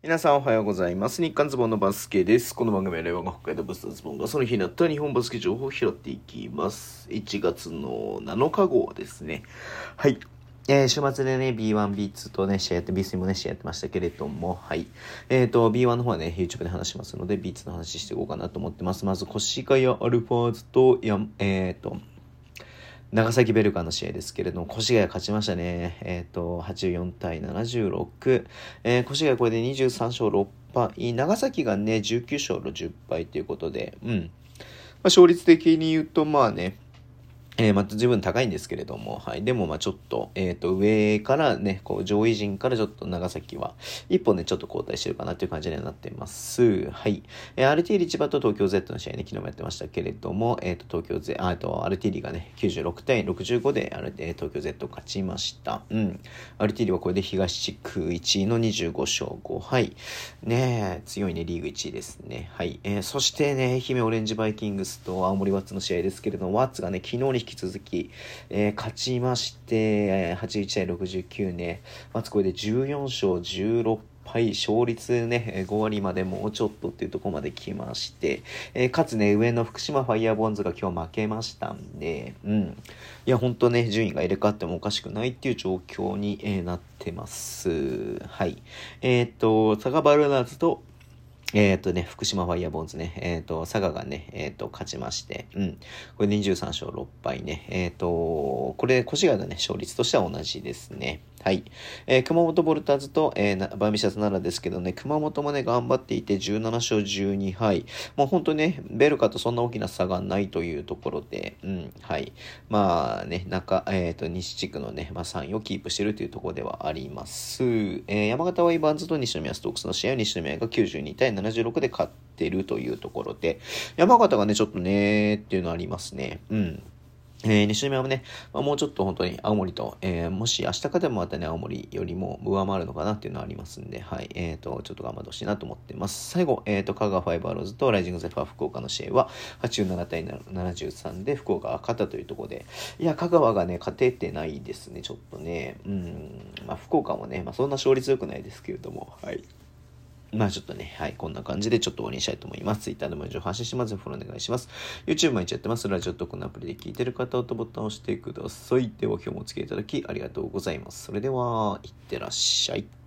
皆さんおはようございます。日刊ズボンのバスケです。この番組は令和が北海道ブスターズボンがその日になった日本バスケ情報を拾っていきます。1月の7日号ですね。はい。えー週末でね、B1、B2 とね、試合やって、B3 もね、試合やってましたけれども、はい。えっ、と、B1 の方はね、YouTube で話しますので、B2 の話していこうかなと思ってます。まず、越谷アルファーズと、やえっ、と、長崎ベルカの試合ですけれども、越谷勝ちましたね。えっ、と、84対76。えー、越谷これで23勝6敗。長崎がね、19勝の10敗ということで、うん。まあ、勝率的に言うと、まあね、えー、まあ、十分高いんですけれども、はい。でも、まあ、ちょっと、えっ、と、上からね、こう、上位陣からちょっと長崎は、一本ね、ちょっと交代してるかなという感じになってます。はい。えー、RT リ千葉と東京 Z の試合ね、昨日もやってましたけれども、えっ、と、東京 Z、あ、あと、RTD がね、96対65で、あれで、東京 Z 勝ちました。うん。RTD はこれで東地区1位の25勝5敗。ね、強いね、リーグ1位ですね。はい。えー、そしてね、愛媛オレンジバイキングスと青森ワッツの試合ですけれども、ワッツがね、昨日にき続き、えー勝ちまして、えー81対69ね、ワッツこれで14勝16敗、勝率ね、5割までもうちょっとっていうとこまで来まして、えーかつね、上の福島ファイヤーボンズが今日負けましたんで、うん。いや、本当ね、順位が入れ替わってもおかしくないっていう状況に、えーなってます。はい。えっ、と、佐賀バルナーズと、えっ、とね、福島ファイヤーボンズね、えっ、と、佐賀がね、えっ、と、勝ちまして、うん。これ23勝6敗ね。えっ、と、これ、越谷のね、勝率としては同じですね。はい。えー熊本ボルターズと、えー、バーミシャス奈良ですけどね、熊本もね、頑張っていて17勝12敗。もう本当ね、ベルカとそんな大きな差がないというところで、うん、はい。まあね、中、えっ、と、西地区のね、まあ3位をキープしてるというところではあります。えー山形ワイバーンズと西宮ストークスの試合西宮が92対76で勝ってるというところで、山形がね、ちょっとね、っていうのありますね。うん。えー西宮もね、まあ、もうちょっと本当に青森と、えーもし明日かでもまたね、青森よりも上回るのかなっていうのはありますんで、はい、えっ、と、ちょっと頑張ってほしいなと思ってます。最後、えっ、と、香川ファイバーローズとライジングゼファー福岡の試合は、87対73で福岡が勝ったというところで、いや、香川がね、勝ててないですね、ちょっとね。うん、まあ、福岡もね、まあ、そんな勝率良くないですけれども、はい。まあちょっとね、はい、こんな感じでちょっと終わりにしたいと思います。Twitter でも情報発信しますフォローお願いします。YouTube 毎日やってます。ラジオとこのアプリで聞いてる方とボタンを押してください。では今日もお付き合いいただきありがとうございます。それでは、いってらっしゃい。